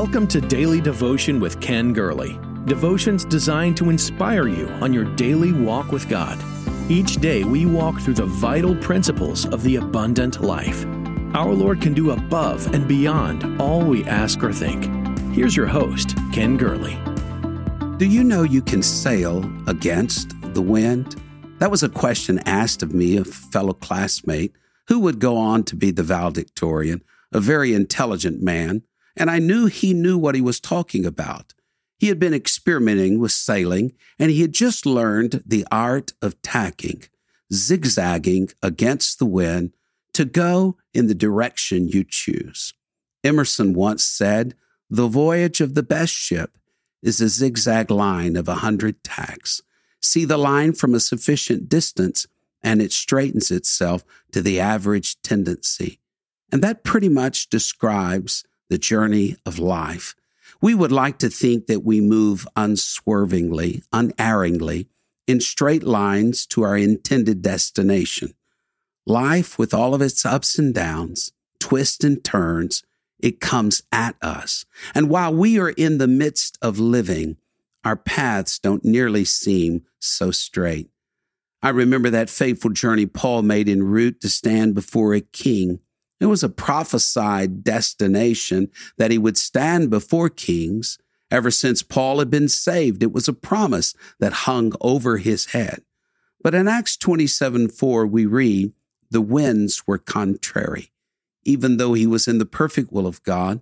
Welcome to Daily Devotion with Ken Gurley. Devotions designed to inspire you on your daily walk with God. Each day we walk through the vital principles of the abundant life. Our Lord can do above and beyond all we ask or think. Here's your host, Ken Gurley. Do you know you can sail against the wind? That was a question asked of me, a fellow classmate who would go on to be the valedictorian, a very intelligent man, and I knew he knew what he was talking about. He had been experimenting with sailing, and he had just learned the art of tacking, zigzagging against the wind to go in the direction you choose. Emerson once said, The voyage of the best ship is a zigzag line of a hundred tacks. See the line from a sufficient distance, and it straightens itself to the average tendency. And that pretty much describes the journey of life. We would like to think that we move unswervingly, unerringly, in straight lines to our intended destination. Life, with all of its ups and downs, twists and turns, it comes at us. And while we are in the midst of living, our paths don't nearly seem so straight. I remember that fateful journey Paul made en route to stand before a king. It was a prophesied destination that he would stand before kings. Ever since Paul had been saved, it was a promise that hung over his head. But in Acts 27 4, we read, the winds were contrary. Even though he was in the perfect will of God,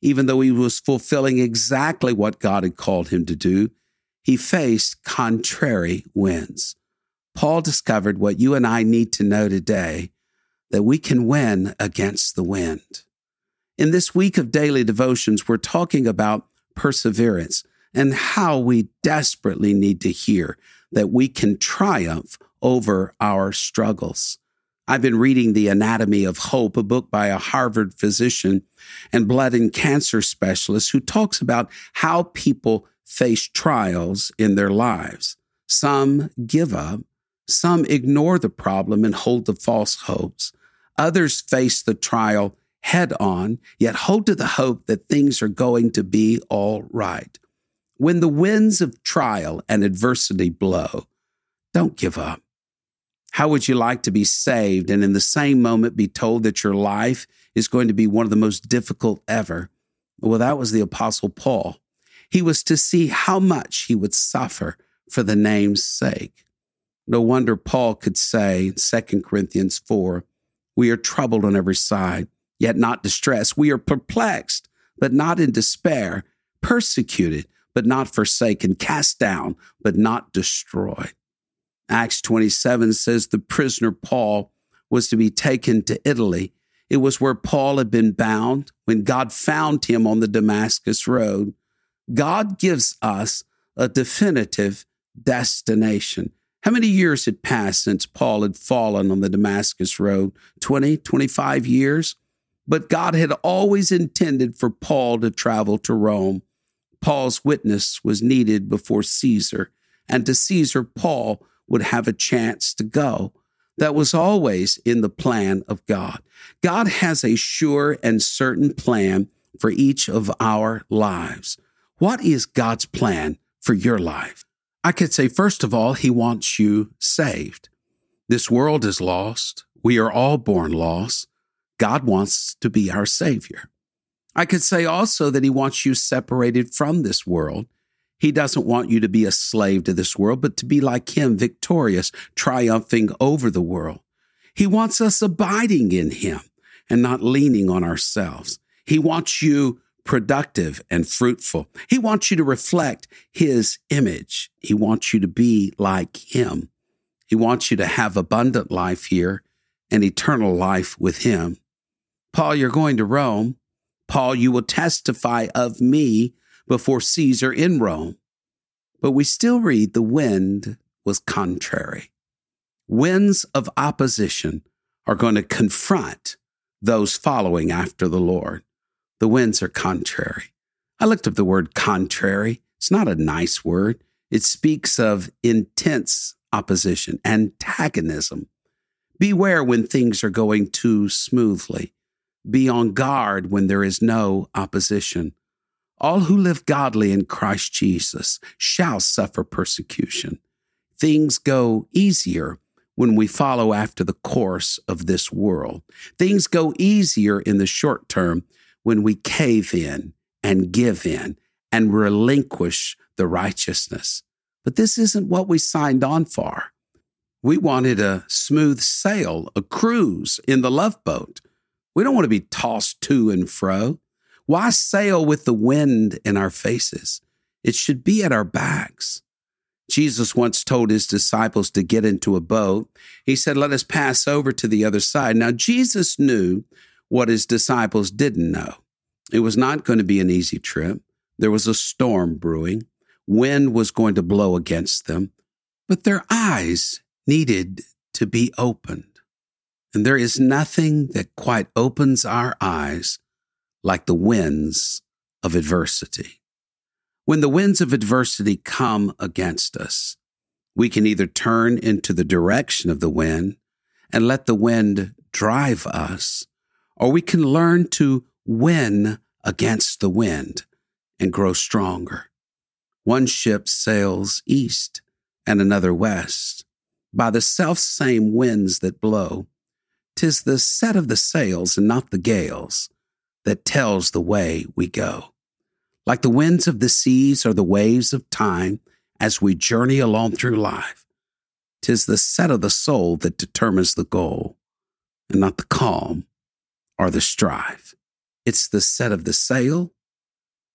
even though he was fulfilling exactly what God had called him to do, he faced contrary winds. Paul discovered what you and I need to know today that we can win against the wind. In this week of daily devotions, we're talking about perseverance and how we desperately need to hear that we can triumph over our struggles. I've been reading The Anatomy of Hope, a book by a Harvard physician and blood and cancer specialist who talks about how people face trials in their lives. Some give up, some ignore the problem and hold to false hopes. Others face the trial head on, yet hold to the hope that things are going to be all right. When the winds of trial and adversity blow, don't give up. How would you like to be saved and in the same moment be told that your life is going to be one of the most difficult ever? Well, that was the Apostle Paul. He was to see how much he would suffer for the name's sake. No wonder Paul could say in 2 Corinthians 4 We are troubled on every side, yet not distressed. We are perplexed, but not in despair, persecuted, but not forsaken, cast down, but not destroyed. Acts 27 says the prisoner Paul was to be taken to Italy. It was where Paul had been bound when God found him on the Damascus Road. God gives us a definitive destination. How many years had passed since Paul had fallen on the Damascus Road? 20, 25 years? But God had always intended for Paul to travel to Rome. Paul's witness was needed before Caesar, and to Caesar, Paul would have a chance to go. That was always in the plan of God. God has a sure and certain plan for each of our lives. What is God's plan for your life? I could say, first of all, He wants you saved. This world is lost. We are all born lost. God wants to be our Savior. I could say also that He wants you separated from this world he doesn't want you to be a slave to this world, but to be like Him, victorious, triumphing over the world. He wants us abiding in Him and not leaning on ourselves. He wants you productive and fruitful. He wants you to reflect His image. He wants you to be like Him. He wants you to have abundant life here and eternal life with Him. Paul, you're going to Rome. Paul, you will testify of me before Caesar in Rome. But we still read the wind was contrary. Winds of opposition are going to confront those following after the Lord. The winds are contrary. I looked up the word contrary. It's not a nice word. It speaks of intense opposition, antagonism. Beware when things are going too smoothly. Be on guard when there is no opposition. All who live godly in Christ Jesus shall suffer persecution. Things go easier when we follow after the course of this world. Things go easier in the short term when we cave in and give in and relinquish the righteousness. But this isn't what we signed on for. We wanted a smooth sail, a cruise in the love boat. We don't want to be tossed to and fro. Why sail with the wind in our faces? It should be at our backs. Jesus once told his disciples to get into a boat. He said, Let us pass over to the other side. Now, Jesus knew what his disciples didn't know. It was not going to be an easy trip. There was a storm brewing. Wind was going to blow against them, but their eyes needed to be opened. And there is nothing that quite opens our eyes like the winds of adversity. When the winds of adversity come against us, we can either turn into the direction of the wind and let the wind drive us, or we can learn to win against the wind and grow stronger. One ship sails east and another west by the self same winds that blow. Tis the set of the sails and not the gales that tells the way we go. Like the winds of the seas or the waves of time as we journey along through life, tis the set of the soul that determines the goal, and not the calm or the strive. It's the set of the sail,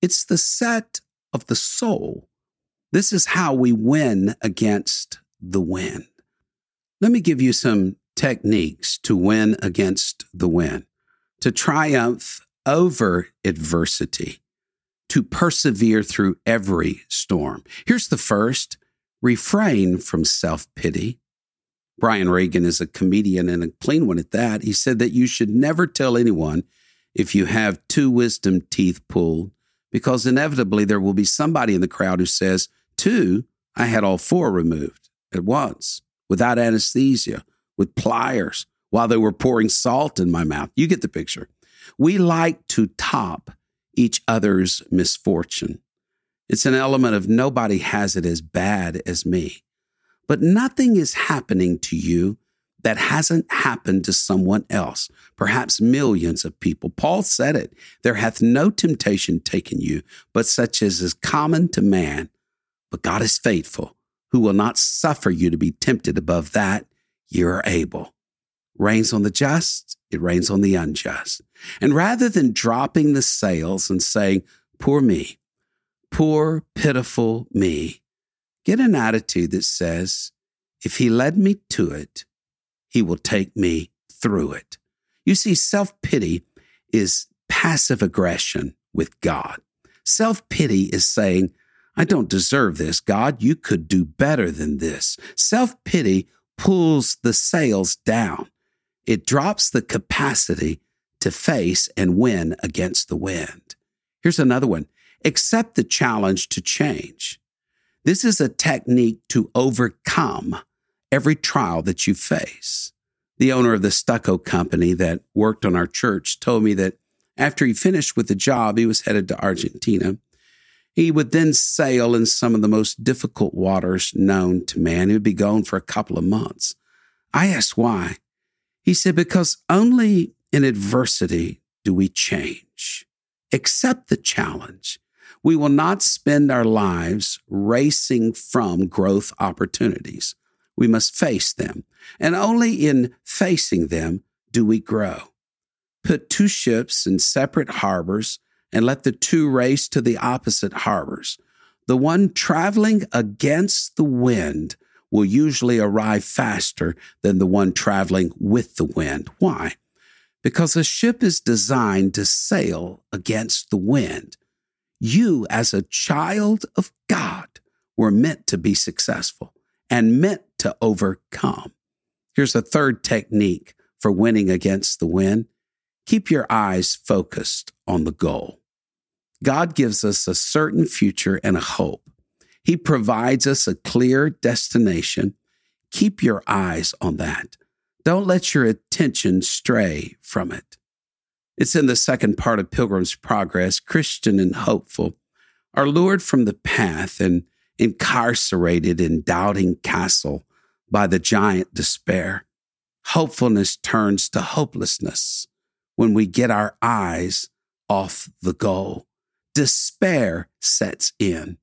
it's the set of the soul. This is how we win against the wind. Let me give you some techniques to win against the wind, to triumph over adversity, to persevere through every storm. Here's the first refrain from self pity. Brian Regan is a comedian and a clean one at that. He said that you should never tell anyone if you have two wisdom teeth pulled, because inevitably there will be somebody in the crowd who says, Two, I had all four removed at once without anesthesia, with pliers, while they were pouring salt in my mouth. You get the picture. We like to top each other's misfortune. It's an element of nobody has it as bad as me. But nothing is happening to you that hasn't happened to someone else, perhaps millions of people. Paul said it there hath no temptation taken you, but such as is common to man. But God is faithful who will not suffer you to be tempted above that you are able. Rains on the just, it rains on the unjust. And rather than dropping the sails and saying, Poor me, poor, pitiful me, get an attitude that says, If he led me to it, he will take me through it. You see, self pity is passive aggression with God. Self pity is saying, I don't deserve this. God, you could do better than this. Self pity pulls the sails down. It drops the capacity to face and win against the wind. Here's another one. Accept the challenge to change. This is a technique to overcome every trial that you face. The owner of the stucco company that worked on our church told me that after he finished with the job, he was headed to Argentina he would then sail in some of the most difficult waters known to man. He would be gone for a couple of months. I asked why. He said, Because only in adversity do we change. Accept the challenge. We will not spend our lives racing from growth opportunities. We must face them. And only in facing them do we grow. Put two ships in separate harbors and let the two race to the opposite harbors. The one traveling against the wind will usually arrive faster than the one traveling with the wind. Why? Because a ship is designed to sail against the wind. You, as a child of God, were meant to be successful and meant to overcome. Here's a third technique for winning against the wind keep your eyes focused on the goal. God gives us a certain future and a hope. He provides us a clear destination. Keep your eyes on that. Don't let your attention stray from it. It's in the second part of Pilgrim's Progress, Christian and hopeful, are lured from the path and incarcerated in doubting castle by the giant despair. Hopefulness turns to hopelessness when we get our eyes off the goal. Despair sets in.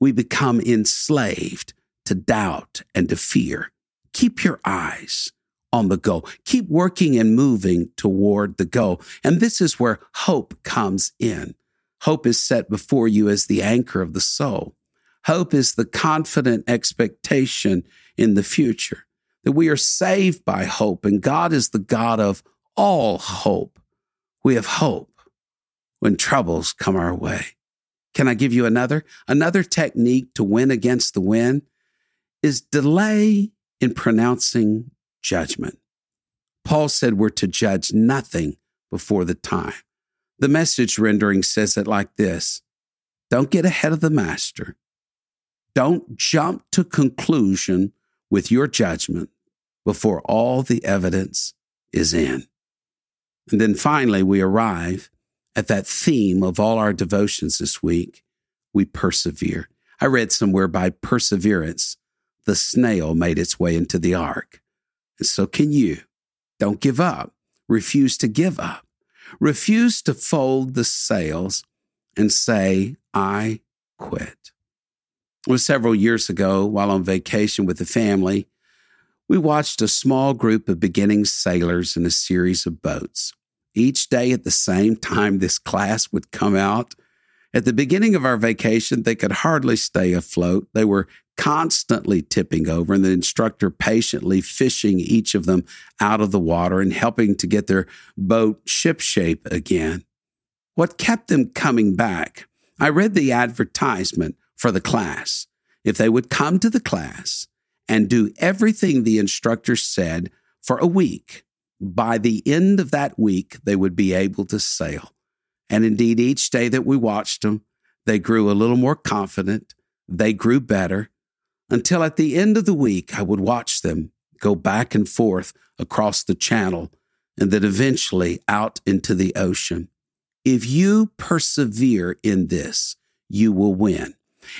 We become enslaved to doubt and to fear. Keep your eyes on the go. Keep working and moving toward the goal. And this is where hope comes in. Hope is set before you as the anchor of the soul. Hope is the confident expectation in the future that we are saved by hope and God is the God of all hope. We have hope when troubles come our way. Can I give you another? Another technique to win against the wind is delay in pronouncing judgment. Paul said we're to judge nothing before the time. The message rendering says it like this Don't get ahead of the master. Don't jump to conclusion with your judgment before all the evidence is in. And then finally, we arrive at that theme of all our devotions this week. We persevere. I read somewhere by perseverance, the snail made its way into the ark. So can you. Don't give up. Refuse to give up. Refuse to fold the sails and say, I quit. It was several years ago while on vacation with the family. We watched a small group of beginning sailors in a series of boats. Each day at the same time, this class would come out. At the beginning of our vacation, they could hardly stay afloat. They were constantly tipping over, and the instructor patiently fishing each of them out of the water and helping to get their boat shipshape again. What kept them coming back? I read the advertisement for the class. If they would come to the class and do everything the instructor said for a week, by the end of that week, they would be able to sail. And indeed, each day that we watched them, they grew a little more confident. They grew better until at the end of the week, I would watch them go back and forth across the channel and then eventually out into the ocean. If you persevere in this, you will win.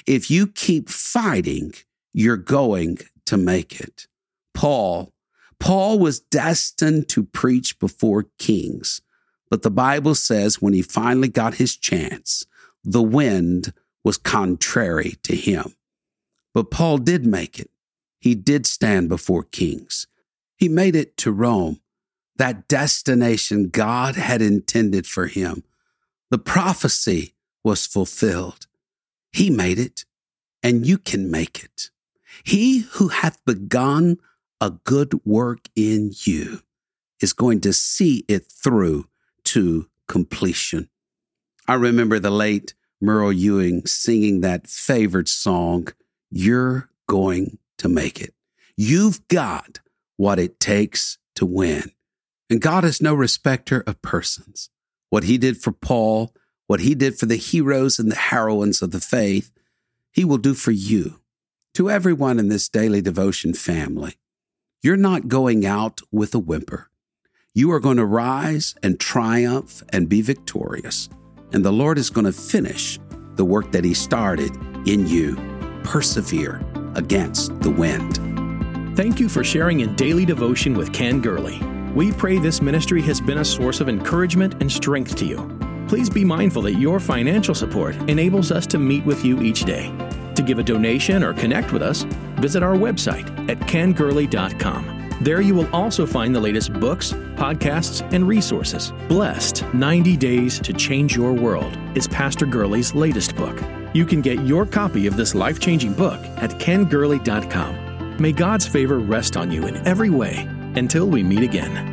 If you keep fighting, you're going to make it. Paul, Paul was destined to preach before kings, but the Bible says when he finally got his chance, the wind was contrary to him. But Paul did make it. He did stand before kings. He made it to Rome, that destination God had intended for him. The prophecy was fulfilled. He made it, and you can make it. He who hath begun a good work in you is going to see it through to completion. I remember the late Merle Ewing singing that favorite song, you're going to make it. You've got what it takes to win. And God is no respecter of persons. What he did for Paul, what he did for the heroes and the heroines of the faith, he will do for you. To everyone in this daily devotion family, you're not going out with a whimper. You are going to rise and triumph and be victorious. And the Lord is going to finish the work that he started in you persevere against the wind. Thank you for sharing in daily devotion with Ken Gurley. We pray this ministry has been a source of encouragement and strength to you. Please be mindful that your financial support enables us to meet with you each day. To give a donation or connect with us, visit our website at kengurley.com. There you will also find the latest books, podcasts, and resources. Blessed 90 Days to Change Your World is Pastor Gurley's latest book. You can get your copy of this life changing book at kengurley.com. May God's favor rest on you in every way until we meet again.